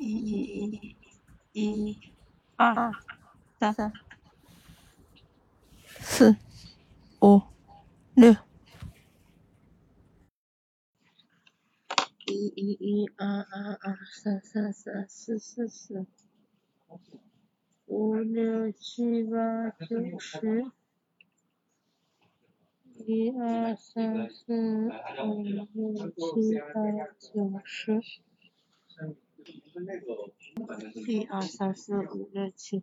一一一一二二，三三四五六，一一一二二二三三三四四四五六七八九十，一二三四五六七八九十。一二三四五六七。